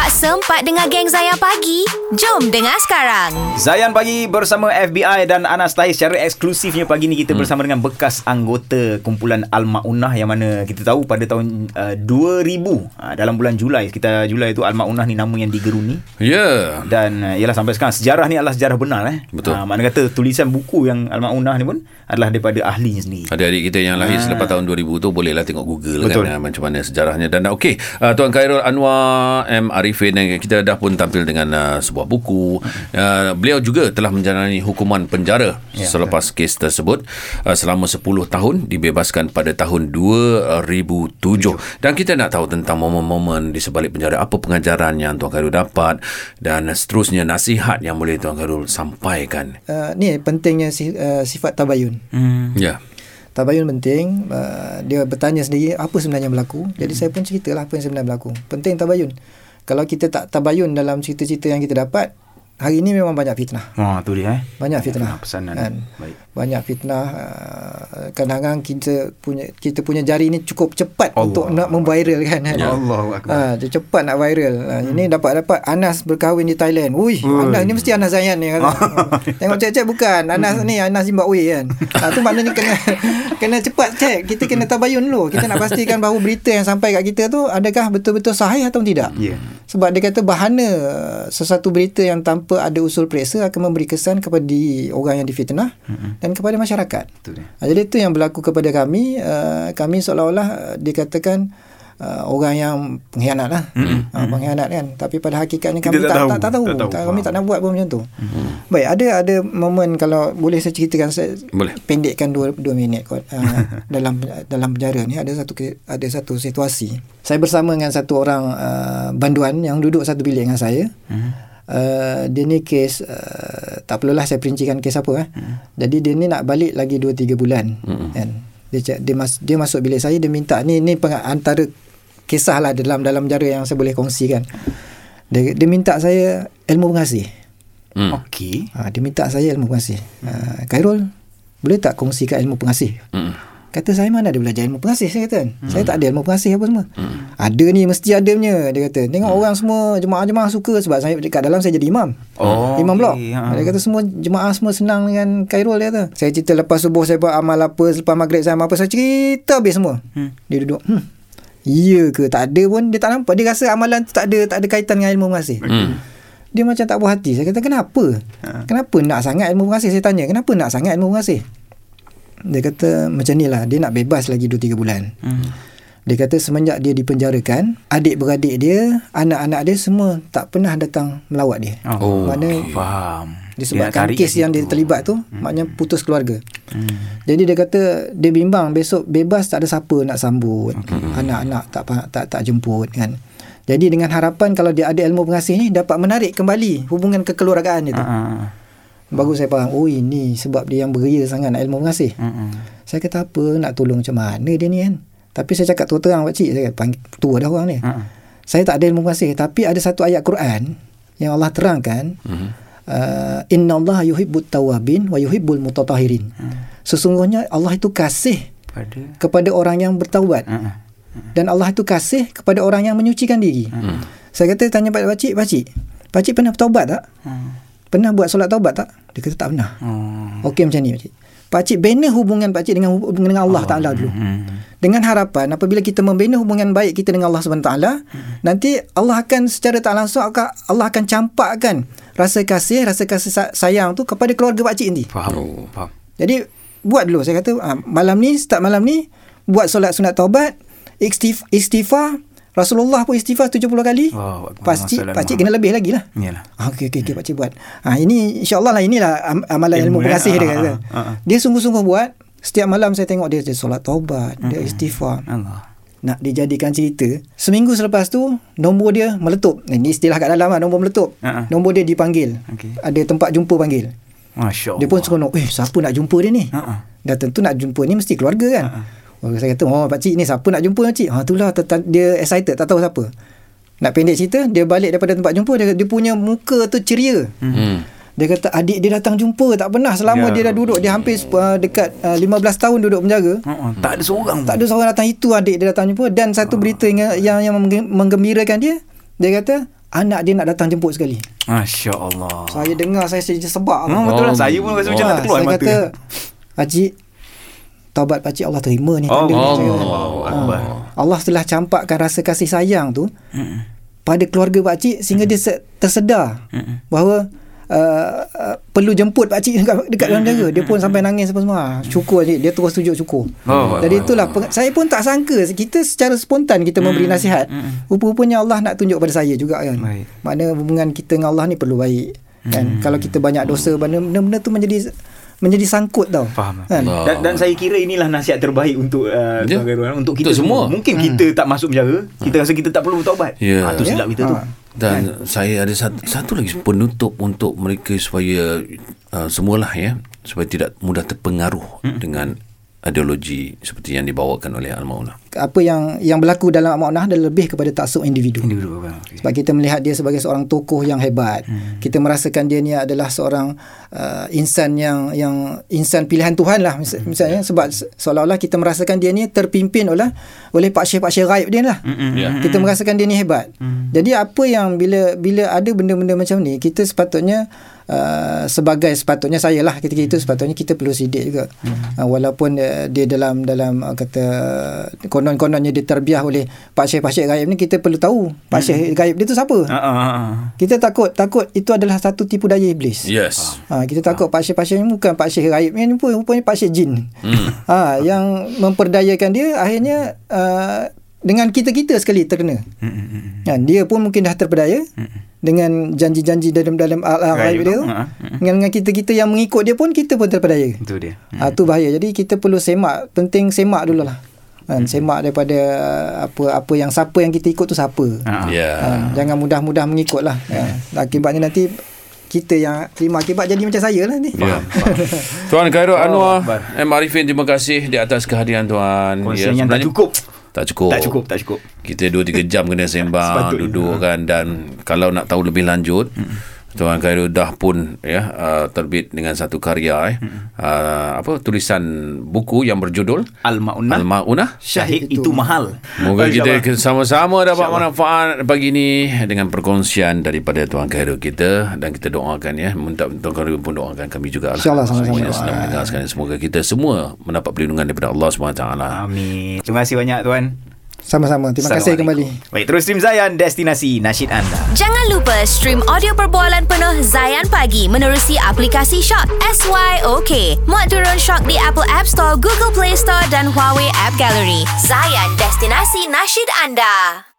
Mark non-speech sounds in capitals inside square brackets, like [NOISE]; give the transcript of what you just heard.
Tak sempat dengar geng Zayan pagi? Jom dengar sekarang. Zayan pagi bersama FBI dan Anas Tahir secara eksklusifnya pagi ni kita hmm. bersama dengan bekas anggota kumpulan Al-Maunah yang mana kita tahu pada tahun uh, 2000 uh, dalam bulan Julai kita Julai itu Al-Maunah ni nama yang digeruni. Ya. Yeah. Dan uh, ialah sampai sekarang sejarah ni adalah sejarah benar eh. Betul. Uh, mana kata tulisan buku yang Al-Maunah ni pun adalah daripada ahlinya sendiri. Adik-adik kita yang lahir ha. selepas tahun 2000 tu bolehlah tengok Google Betul. kan uh, macam mana sejarahnya dan uh, okey uh, Tuan Khairul Anwar M Arifin dan kita dah pun tampil dengan uh, sebuah buku. Uh, beliau juga telah menjalani hukuman penjara ya, selepas kes tersebut uh, selama 10 tahun dibebaskan pada tahun 2007. Dan kita nak tahu tentang momen-momen di sebalik penjara apa pengajaran yang Tuan Khairul dapat dan seterusnya nasihat yang boleh Tuan Khairul sampaikan. Uh, ni pentingnya si, uh, sifat tabayun. Hmm. Ya. Tabayun penting. Uh, dia bertanya sendiri apa sebenarnya berlaku. Jadi saya pun ceritalah apa yang sebenarnya berlaku. Penting tabayun. Kalau kita tak tabayun dalam cerita-cerita yang kita dapat, hari ini memang banyak fitnah. Wah, tu dia eh. Banyak fitnah. Pesanan. Kan? Baik. Banyak fitnah. Uh, kadang-kadang kita punya kita punya jari ni cukup cepat Allah. untuk nak memviral kan. Ya. Akbar. Ha, cepat nak viral. Ha, Ini dapat-dapat Anas berkahwin di Thailand. Ui, Anas ni mesti Anas Zayan ni. Kata. [LAUGHS] Tengok cek-cek bukan. Anas ni Anas Zimbabwe kan. Ha, tu maknanya kena [LAUGHS] kena cepat cek. Kita kena tabayun dulu. Kita nak pastikan bahawa berita yang sampai kat kita tu adakah betul-betul sahih atau tidak. Ya. Sebab dia kata bahana uh, sesuatu berita yang tanpa ada usul periksa akan memberi kesan kepada orang yang difitnah mm-hmm. dan kepada masyarakat. Itu dia. Ha, jadi itu yang berlaku kepada kami. Uh, kami seolah-olah uh, dikatakan uh, orang yang pengkhianat lah. Mm-hmm. Uh, pengkhianat kan. Tapi pada hakikatnya Kita kami tak tak, tahu. tak, tak, tahu. Tak tahu. Tak, kami tak nak buat pun macam tu. Mm-hmm. Baik, ada ada momen kalau boleh saya ceritakan saya Boleh. pendekkan dua, dua minit kot uh, [LAUGHS] dalam dalam penjara ni ada satu ada satu situasi saya bersama dengan satu orang uh, banduan yang duduk satu bilik dengan saya Hmm. Uh, dia ni kes uh, tak perlulah saya perincikan kes apa eh. Hmm. jadi dia ni nak balik lagi 2 3 bulan kan dia dia, mas, dia masuk bilik saya dia minta ni ni peng, antara kisah lah dalam dalam penjara yang saya boleh kongsikan dia, dia minta saya ilmu pengasih Hmm. Okey. Ha, dia minta saya ilmu pengasih. Ha, Khairul, boleh tak kongsikan ilmu pengasih? Hmm. Kata saya mana ada belajar ilmu pengasih saya kata. Hmm. Saya tak ada ilmu pengasih apa semua. Hmm. Ada ni mesti ada punya dia kata. Tengok orang semua jemaah-jemaah suka sebab saya dekat dalam saya jadi imam. Oh, imam blok. okey, ha. Dia kata semua jemaah semua senang dengan Khairul dia kata. Saya cerita lepas subuh saya buat amal apa, selepas maghrib saya amal apa, saya cerita habis semua. Hmm. Dia duduk, hmm. Iya ke tak ada pun dia tak nampak dia rasa amalan tu tak ada tak ada kaitan dengan ilmu pengasih. Hmm. Dia macam tak puas hati. Saya kata, kenapa? Ha. Kenapa nak sangat ilmu pengasih? Saya tanya, kenapa nak sangat ilmu pengasih? Dia kata, macam ni lah. Dia nak bebas lagi 2-3 bulan. Hmm. Dia kata, semenjak dia dipenjarakan, adik-beradik dia, anak-anak dia semua tak pernah datang melawat dia. Oh, Mana faham. disebabkan Dia kes yang dia situ. terlibat tu, maknanya putus keluarga. Hmm. Jadi dia kata dia bimbang besok bebas tak ada siapa nak sambut. Okay. Anak-anak tak pa- tak tak jemput kan. Jadi dengan harapan kalau dia ada ilmu pengasih ni dapat menarik kembali hubungan kekeluargaan dia tu. Baru saya faham, oh ini sebab dia yang beria sangat nak ilmu pengasih. Hmm. Saya kata apa nak tolong macam mana dia ni kan. Tapi saya cakap terang pak cik saya kata, tua dah orang ni. Ah. Saya tak ada ilmu pengasih tapi ada satu ayat Quran yang Allah terangkan Hmm. uh, innallaha yuhibbut tawabin wa yuhibbul mutatahirin. Sesungguhnya Allah itu kasih Pada. kepada orang yang bertaubat Ah, ah. dan Allah itu kasih kepada orang yang menyucikan diri. Hmm. Saya kata tanya pada pakcik, pakcik, pakcik pernah bertaubat tak? Hmm. Pernah buat solat taubat tak? Dia kata tak pernah. Oh. Okey macam ni pakcik. Pakcik bina hubungan pakcik dengan hub- dengan Allah Taala dulu. Hmm. Dengan harapan apabila kita membina hubungan baik kita dengan Allah Subhanahu Taala, nanti Allah akan secara tak langsung akan Allah akan campakkan rasa kasih, rasa kasih sa- sayang tu kepada keluarga pakcik nanti. Faham. Oh. Faham. Jadi buat dulu saya kata ah, malam ni start malam ni buat solat sunat taubat istif, istighfar Rasulullah pun istighfar 70 kali. Pakcik Masalah pakcik Muhammad. kena lebih lagi lah. Yalah. Ah, okey okey okey pakcik buat. Ah ini insya-Allah lah inilah am- amalan Ilmu ilmu, dia. pengasih dia Ah, kata. Dia sungguh-sungguh buat. Setiap malam saya tengok dia, dia solat taubat, dia istighfar. Allah. Nak dijadikan cerita. Seminggu selepas tu nombor dia meletup. Ini istilah kat dalam lah nombor meletup. Ah. Nombor dia dipanggil. Okey. Ada tempat jumpa panggil. Masya Allah. Dia pun seronok. Eh, siapa nak jumpa dia ni? Ha ah. Dah tentu nak jumpa ni mesti keluarga kan. Ha, Oh, saya kata, oh pakcik ni siapa nak jumpa pakcik? Ha, itulah dia excited, tak tahu siapa. Nak pendek cerita, dia balik daripada tempat jumpa, dia, dia punya muka tu ceria. Hmm. Dia kata adik dia datang jumpa tak pernah selama Ya dia dah duduk dia hampir uh, dekat uh, 15 tahun duduk penjara. Ah. Tak ada seorang. Tak ada seorang datang itu adik dia datang jumpa dan satu berita yang yang, yang mengge- menggembirakan dia dia kata anak dia nak datang jemput sekali. Masya Allah. Saya dengar saya jadi sebab. Oh, betul lah. Oh, Saya pun rasa macam Ah, nak terkeluar saya mata. kata Pakcik Taubat pakcik Allah terima ni tanda ni. Saya kata. Allahu Akbar. Ah, Allah telah campakkan rasa kasih sayang tu pada keluarga pakcik sehingga dia se- tersedar bahawa uh, uh, perlu jemput pakcik [LAUGHS] dekat dekat dalam negara. Dia pun sampai nangis apa semua. Syukur pakcik. Dia terus tunjuk syukur. Oh, Jadi itulah peng- saya pun tak sangka kita secara spontan kita memberi nasihat. Rupa-rupanya Allah nak tunjuk pada saya juga kan. Baik. Makna hubungan kita dengan Allah ni perlu baik. Kan? Kalau kita banyak dosa benda-benda tu menjadi menjadi sangkut tau. Faham. Kan? Allah. Dan, dan saya kira inilah nasihat terbaik untuk uh, Ya. Tuan Khairul. untuk kita Untuk semua. Mungkin kita tak masuk penjara, kita rasa kita tak perlu bertaubat. Ya. Ah, tu silap kita tu. Ah. Dan saya ada satu, satu lagi penutup untuk mereka supaya uh, semualah ya supaya tidak mudah terpengaruh Hmm. dengan ideologi seperti yang dibawakan oleh Al-Maunah. Apa yang yang berlaku dalam makna adalah lebih kepada taksub individu. Individu? Okay. Sebab kita melihat dia sebagai seorang tokoh yang hebat. Hmm. Kita merasakan dia ni adalah seorang uh, insan yang yang insan pilihan Tuhan lah mis- Hmm. misalnya sebab se- seolah-olah kita merasakan dia ni terpimpin oleh oleh pak syekh-pak syekh gaib dia lah. Hmm, Ya. Kita merasakan dia ni hebat. Jadi apa yang bila bila ada benda-benda macam ni kita sepatutnya Uh, sebagai sepatutnya saya lah ketika itu sepatutnya kita perlu sidik juga uh, walaupun uh, dia dalam dalam uh, kata konon-kononnya dia terbiah oleh pak syekh-pak syekh gaib ni kita perlu tahu pak syekh gaib dia tu siapa Ah, ah, ah. kita takut takut itu adalah satu tipu daya iblis. Yes. Ha, kita takut pak syekh-pak syekh ni bukan pak syekh gaib ni pun rupanya pak syekh jin. Hmm. Ha, [LAUGHS] yang memperdayakan dia akhirnya uh, dengan kita-kita sekali terkena. Ha, dia pun mungkin dah terpedaya dengan janji-janji dalam dalam al Gaib gaib dia tu. tu. Ha, Dengan, dengan kita-kita yang mengikut dia pun kita pun terpedaya. Itu dia. Ha, tu bahaya. Jadi kita perlu semak, penting semak dululah. Kan, semak daripada apa apa yang siapa yang kita ikut tu siapa. Ya. Ha, jangan mudah-mudah mengikut lah. Ha, akibatnya nanti kita yang terima akibat jadi macam saya lah ni. Ya. Tuan Khairul [LAUGHS] Oh, Anwar Akbar. M. Arifin terima kasih di atas kehadiran tuan. Kongsian yang tak cukup. Tak cukup. Tak cukup, tak cukup. Kita 2 3 jam kena sembang, duduk kan dan kalau nak tahu lebih lanjut Tuan Khairul dah pun ya uh, terbit dengan satu karya eh. Uh, apa tulisan buku yang berjudul Al-Ma'unah. Al-Maunah. Syahid itu, mahal. Moga kita sama-sama dapat manfaat pagi ini dengan perkongsian daripada Tuan Khairul kita dan kita doakan ya minta Tuan Khairul pun doakan kami juga lah. InsyaAllah, sama-sama. Yang sedang mendengar sekarang semoga kita semua mendapat perlindungan daripada Allah SWT. Amin. Terima kasih banyak tuan. Sama-sama. Terima kasih kembali. Baik, terus stream Zayan, destinasi nasyid anda. Jangan lupa stream audio perbualan penuh Zayan Pagi menerusi aplikasi Shock SYOK. Muat turun Shock di Apple App Store, Google Play Store dan Huawei App Gallery. Zayan, destinasi nasyid anda.